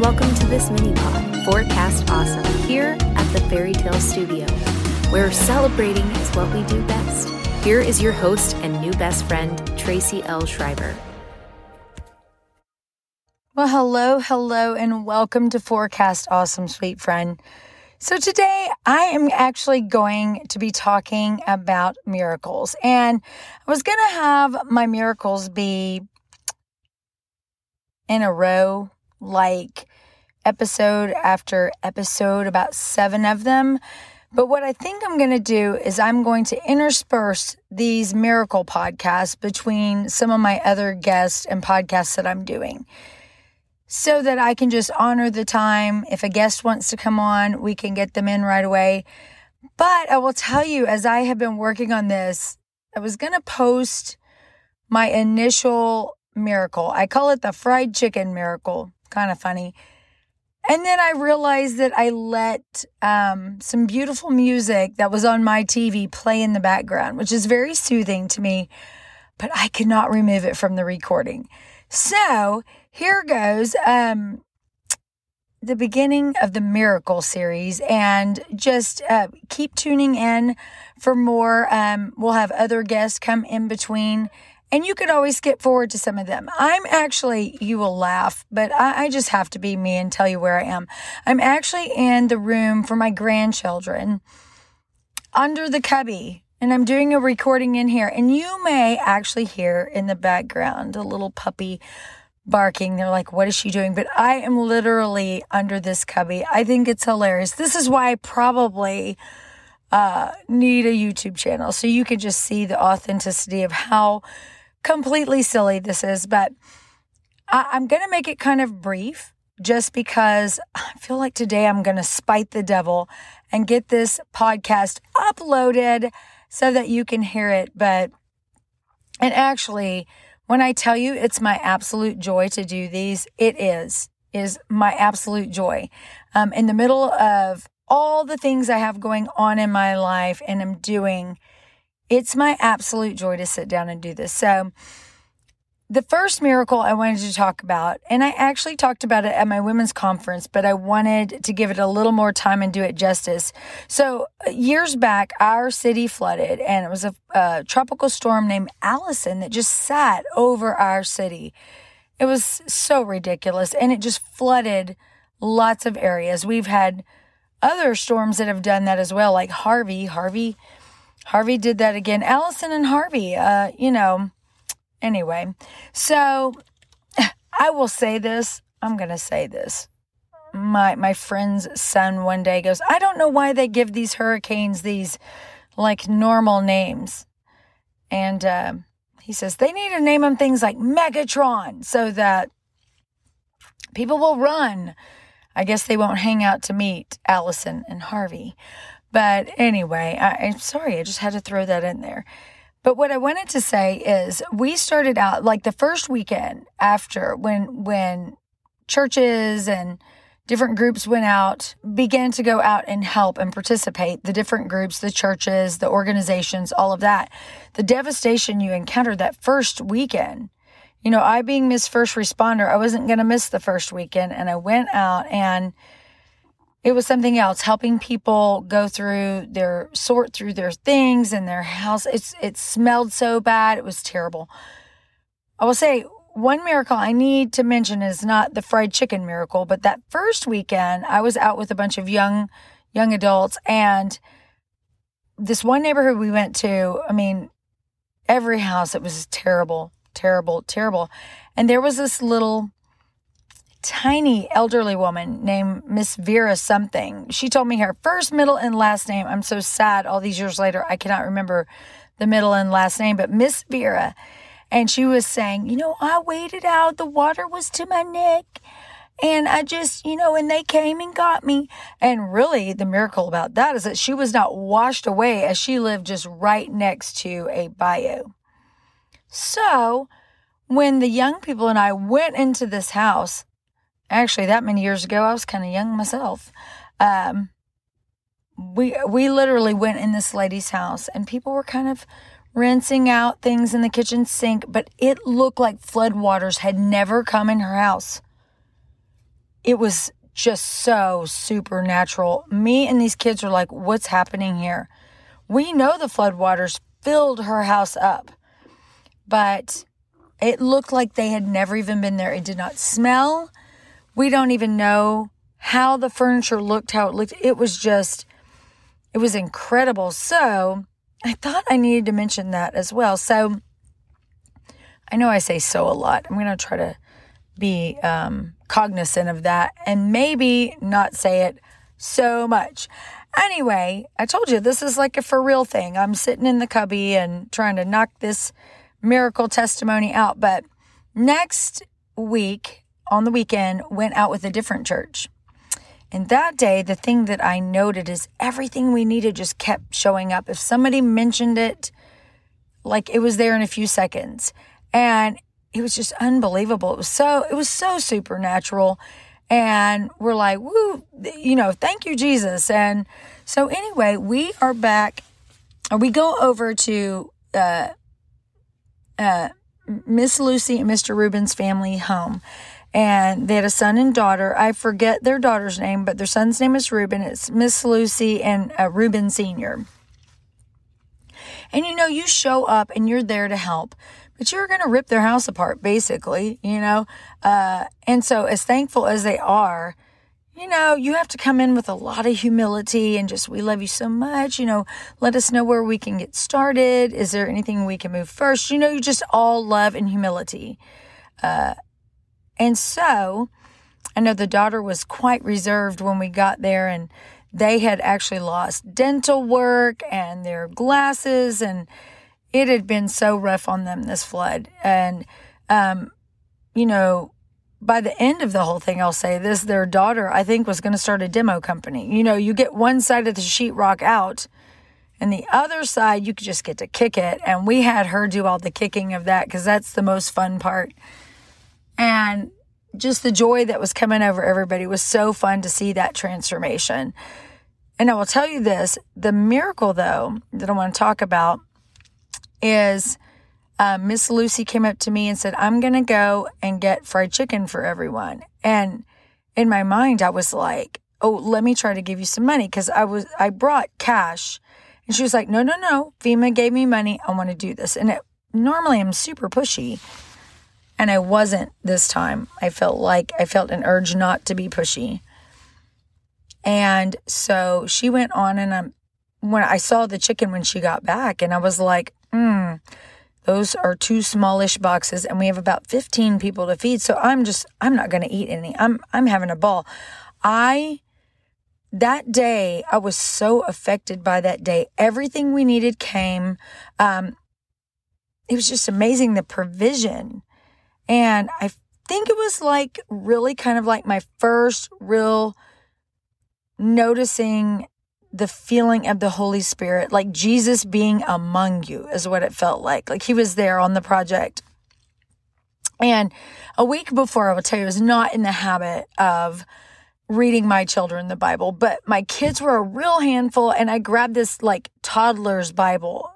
welcome to this mini pod, Forecast Awesome, here at the Fairy Tale Studio, where celebrating is what we do best. Here is your host and new best friend, Tracy L. Schreiber. Well, hello, hello, and welcome to Forecast Awesome, sweet friend. So, today I am actually going to be talking about miracles. And I was going to have my miracles be in a row, like episode after episode, about seven of them. But what I think I'm going to do is I'm going to intersperse these miracle podcasts between some of my other guests and podcasts that I'm doing so that I can just honor the time. If a guest wants to come on, we can get them in right away. But I will tell you, as I have been working on this, I was going to post my initial miracle. I call it the fried chicken miracle. Kind of funny. And then I realized that I let um, some beautiful music that was on my TV play in the background, which is very soothing to me, but I could not remove it from the recording. So here goes um, the beginning of the Miracle series, and just uh, keep tuning in for more. Um, we'll have other guests come in between. And you could always skip forward to some of them. I'm actually, you will laugh, but I, I just have to be me and tell you where I am. I'm actually in the room for my grandchildren under the cubby and I'm doing a recording in here. And you may actually hear in the background a little puppy barking. They're like, what is she doing? But I am literally under this cubby. I think it's hilarious. This is why I probably uh, need a YouTube channel so you can just see the authenticity of how completely silly this is. But I- I'm going to make it kind of brief just because I feel like today I'm going to spite the devil and get this podcast uploaded so that you can hear it. But, and actually, when I tell you it's my absolute joy to do these, it is, is my absolute joy. Um, in the middle of all the things I have going on in my life and I'm doing, it's my absolute joy to sit down and do this. So, the first miracle I wanted to talk about, and I actually talked about it at my women's conference, but I wanted to give it a little more time and do it justice. So, years back, our city flooded, and it was a, a tropical storm named Allison that just sat over our city. It was so ridiculous, and it just flooded lots of areas. We've had other storms that have done that as well, like Harvey. Harvey, Harvey did that again. Allison and Harvey, uh, you know Anyway, so I will say this. I'm going to say this. My my friend's son one day goes, "I don't know why they give these hurricanes these like normal names." And uh, he says they need to name them things like Megatron so that people will run. I guess they won't hang out to meet Allison and Harvey. But anyway, I, I'm sorry, I just had to throw that in there. But what I wanted to say is we started out like the first weekend after when when churches and different groups went out, began to go out and help and participate, the different groups, the churches, the organizations, all of that. The devastation you encountered that first weekend. You know, I being Miss First Responder, I wasn't going to miss the first weekend and I went out and it was something else helping people go through their sort through their things and their house. It's it smelled so bad it was terrible. I will say one miracle i need to mention is not the fried chicken miracle but that first weekend i was out with a bunch of young young adults and this one neighborhood we went to i mean every house it was terrible terrible terrible. And there was this little tiny elderly woman named Miss Vera something. She told me her first, middle, and last name. I'm so sad all these years later, I cannot remember the middle and last name, but Miss Vera. And she was saying, You know, I waited out, the water was to my neck. And I just, you know, and they came and got me. And really, the miracle about that is that she was not washed away as she lived just right next to a bayou. So, when the young people and I went into this house, actually that many years ago i was kind of young myself um, we we literally went in this lady's house and people were kind of rinsing out things in the kitchen sink but it looked like flood waters had never come in her house it was just so supernatural. Me and these kids are like, what's happening here? We know the floodwaters filled her house up, but it looked like they had never even been there. It did not smell. We don't even know how the furniture looked, how it looked. It was just, it was incredible. So I thought I needed to mention that as well. So I know I say so a lot. I'm going to try to be um, cognizant of that and maybe not say it so much. Anyway, I told you this is like a for real thing. I'm sitting in the cubby and trying to knock this miracle testimony out. But next week, on the weekend, went out with a different church. And that day, the thing that I noted is everything we needed just kept showing up. If somebody mentioned it, like it was there in a few seconds. And it was just unbelievable. It was so, it was so supernatural. And we're like, woo, you know, thank you, Jesus. And so anyway, we are back. We go over to uh, uh, Miss Lucy and Mr. Rubin's family home and they had a son and daughter. I forget their daughter's name, but their son's name is Ruben. It's Miss Lucy and uh, Ruben Sr. And you know, you show up and you're there to help, but you're going to rip their house apart, basically, you know? Uh, and so, as thankful as they are, you know, you have to come in with a lot of humility and just, we love you so much. You know, let us know where we can get started. Is there anything we can move first? You know, you just all love and humility. Uh, and so I know the daughter was quite reserved when we got there, and they had actually lost dental work and their glasses, and it had been so rough on them this flood. And, um, you know, by the end of the whole thing, I'll say this their daughter, I think, was going to start a demo company. You know, you get one side of the sheetrock out, and the other side, you could just get to kick it. And we had her do all the kicking of that because that's the most fun part and just the joy that was coming over everybody was so fun to see that transformation. And I will tell you this the miracle, though, that I want to talk about is uh, Miss Lucy came up to me and said, I'm going to go and get fried chicken for everyone. And in my mind, I was like, oh, let me try to give you some money because I was, I brought cash. And she was like, no, no, no. FEMA gave me money. I want to do this. And it, normally I'm super pushy. And I wasn't this time. I felt like I felt an urge not to be pushy. And so she went on, and I'm, when I saw the chicken when she got back, and I was like, hmm, those are two smallish boxes, and we have about 15 people to feed. So I'm just, I'm not going to eat any. I'm, I'm having a ball. I, that day, I was so affected by that day. Everything we needed came. Um, it was just amazing the provision and I think it was like really kind of like my first real noticing the feeling of the Holy Spirit, like Jesus being among you, is what it felt like. Like he was there on the project. And a week before, I will tell you, I was not in the habit of reading my children the Bible, but my kids were a real handful. And I grabbed this like toddler's Bible,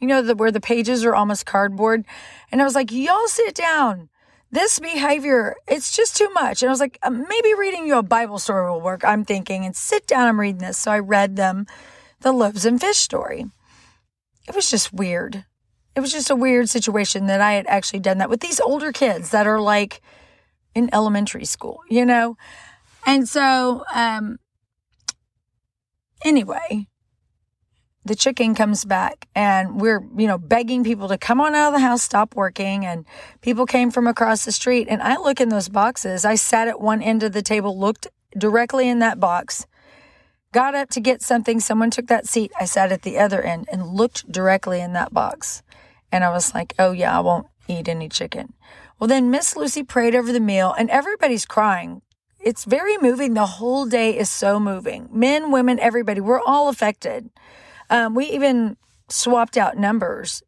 you know, the, where the pages are almost cardboard. And I was like, y'all sit down this behavior, it's just too much. And I was like, uh, maybe reading you a Bible story will work. I'm thinking, and sit down, I'm reading this. So I read them the loaves and fish story. It was just weird. It was just a weird situation that I had actually done that with these older kids that are like in elementary school, you know? And so, um, anyway, the chicken comes back and we're, you know, begging people to come on out of the house, stop working. And people came from across the street. And I look in those boxes. I sat at one end of the table, looked directly in that box, got up to get something. Someone took that seat. I sat at the other end and looked directly in that box. And I was like, oh, yeah, I won't eat any chicken. Well, then Miss Lucy prayed over the meal and everybody's crying. It's very moving. The whole day is so moving. Men, women, everybody, we're all affected. Um, we even swapped out numbers.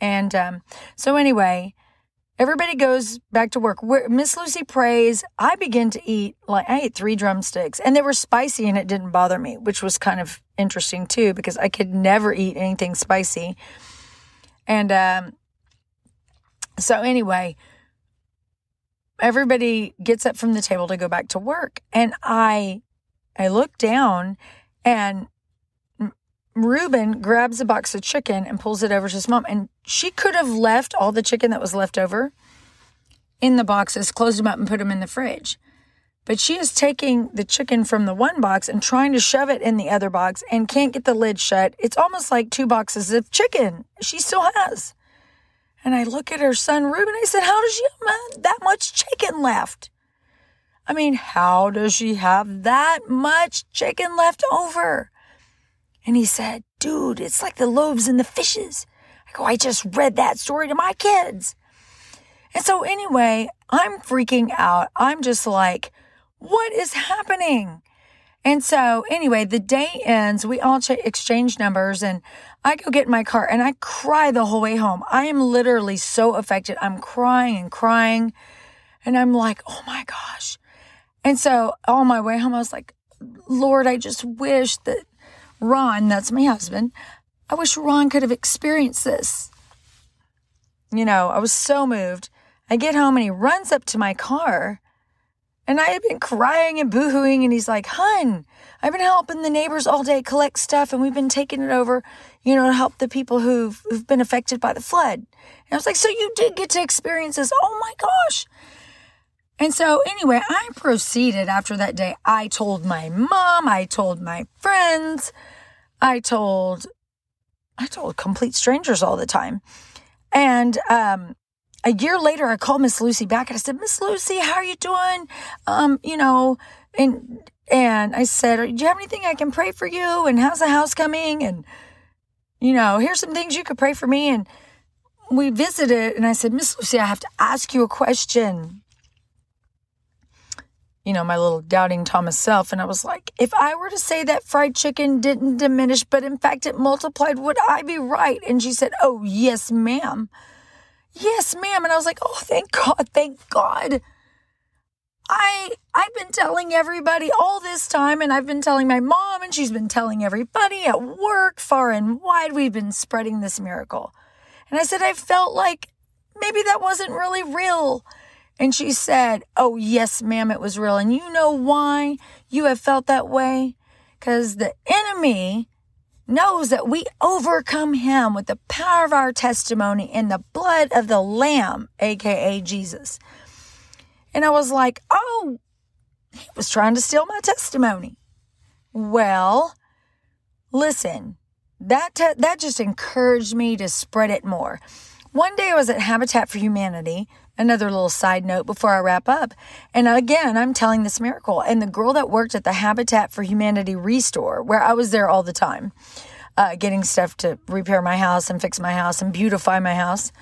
And um, so, anyway, everybody goes back to work. Miss Lucy prays. I begin to eat, like, I ate three drumsticks, and they were spicy and it didn't bother me, which was kind of interesting too, because I could never eat anything spicy. And um, so, anyway, everybody gets up from the table to go back to work. And I, I look down and Reuben grabs a box of chicken and pulls it over to his mom. And she could have left all the chicken that was left over in the boxes, closed them up, and put them in the fridge. But she is taking the chicken from the one box and trying to shove it in the other box and can't get the lid shut. It's almost like two boxes of chicken she still has. And I look at her son, Reuben. I said, How does she have that much chicken left? I mean, how does she have that much chicken left over? And he said, Dude, it's like the loaves and the fishes. I go, I just read that story to my kids. And so, anyway, I'm freaking out. I'm just like, what is happening? And so, anyway, the day ends. We all ch- exchange numbers, and I go get in my car and I cry the whole way home. I am literally so affected. I'm crying and crying, and I'm like, oh my gosh. And so, on my way home, I was like, Lord, I just wish that Ron, that's my husband, I wish Ron could have experienced this. You know, I was so moved. I get home and he runs up to my car and I had been crying and boohooing and he's like, hun, I've been helping the neighbors all day collect stuff and we've been taking it over, you know, to help the people who've, who've been affected by the flood. And I was like, so you did get to experience this. Oh my gosh. And so anyway, I proceeded after that day. I told my mom, I told my friends, I told, I told complete strangers all the time. And, um, a year later, I called Miss Lucy back and I said, Miss Lucy, how are you doing? Um, you know, and, and I said, do you have anything I can pray for you? And how's the house coming? And, you know, here's some things you could pray for me. And we visited and I said, Miss Lucy, I have to ask you a question. You know, my little doubting Thomas self. And I was like, if I were to say that fried chicken didn't diminish, but in fact it multiplied, would I be right? And she said, Oh, yes, ma'am. Yes, ma'am. And I was like, oh, thank God, thank God. I I've been telling everybody all this time and I've been telling my mom and she's been telling everybody at work far and wide we've been spreading this miracle. And I said I felt like maybe that wasn't really real. And she said, "Oh, yes, ma'am, it was real. And you know why you have felt that way? Cuz the enemy knows that we overcome him with the power of our testimony in the blood of the Lamb, aka Jesus. And I was like, oh, he was trying to steal my testimony. Well, listen, that, te- that just encouraged me to spread it more. One day I was at Habitat for Humanity, another little side note before I wrap up. And again, I'm telling this miracle. And the girl that worked at the Habitat for Humanity Restore, where I was there all the time, uh, getting stuff to repair my house and fix my house and beautify my house.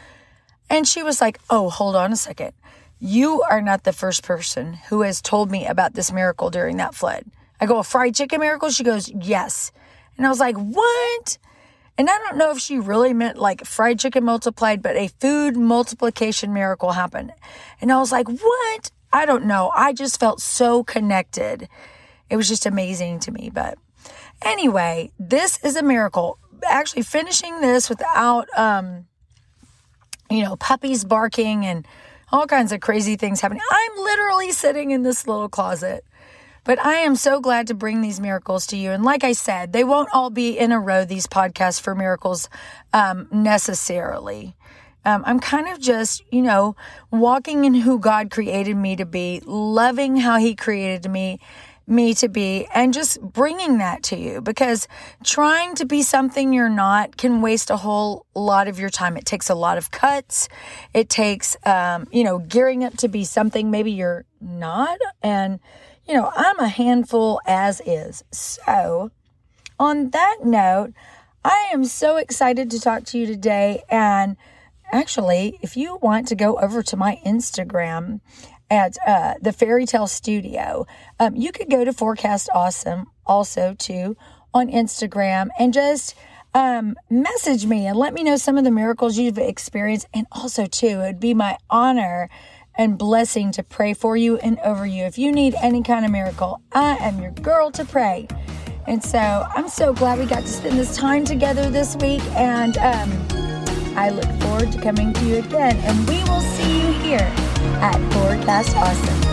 And she was like, Oh, hold on a second. You are not the first person who has told me about this miracle during that flood. I go, A fried chicken miracle? She goes, Yes. And I was like, What? And I don't know if she really meant like fried chicken multiplied, but a food multiplication miracle happened. And I was like, what? I don't know. I just felt so connected. It was just amazing to me. But anyway, this is a miracle. Actually, finishing this without, um, you know, puppies barking and all kinds of crazy things happening. I'm literally sitting in this little closet but I am so glad to bring these miracles to you. And like I said, they won't all be in a row, these podcasts for miracles um, necessarily. Um, I'm kind of just, you know, walking in who God created me to be, loving how He created me, me to be, and just bringing that to you because trying to be something you're not can waste a whole lot of your time. It takes a lot of cuts. It takes, um, you know, gearing up to be something maybe you're not. And, you know, I'm a handful as is. So, on that note, I am so excited to talk to you today. And actually, if you want to go over to my Instagram at uh, the Fairy Tale Studio, um, you could go to Forecast Awesome also too on Instagram and just um, message me and let me know some of the miracles you've experienced. And also, too, it would be my honor and blessing to pray for you and over you. If you need any kind of miracle, I am your girl to pray. And so I'm so glad we got to spend this time together this week. And um, I look forward to coming to you again. And we will see you here at Forecast Awesome.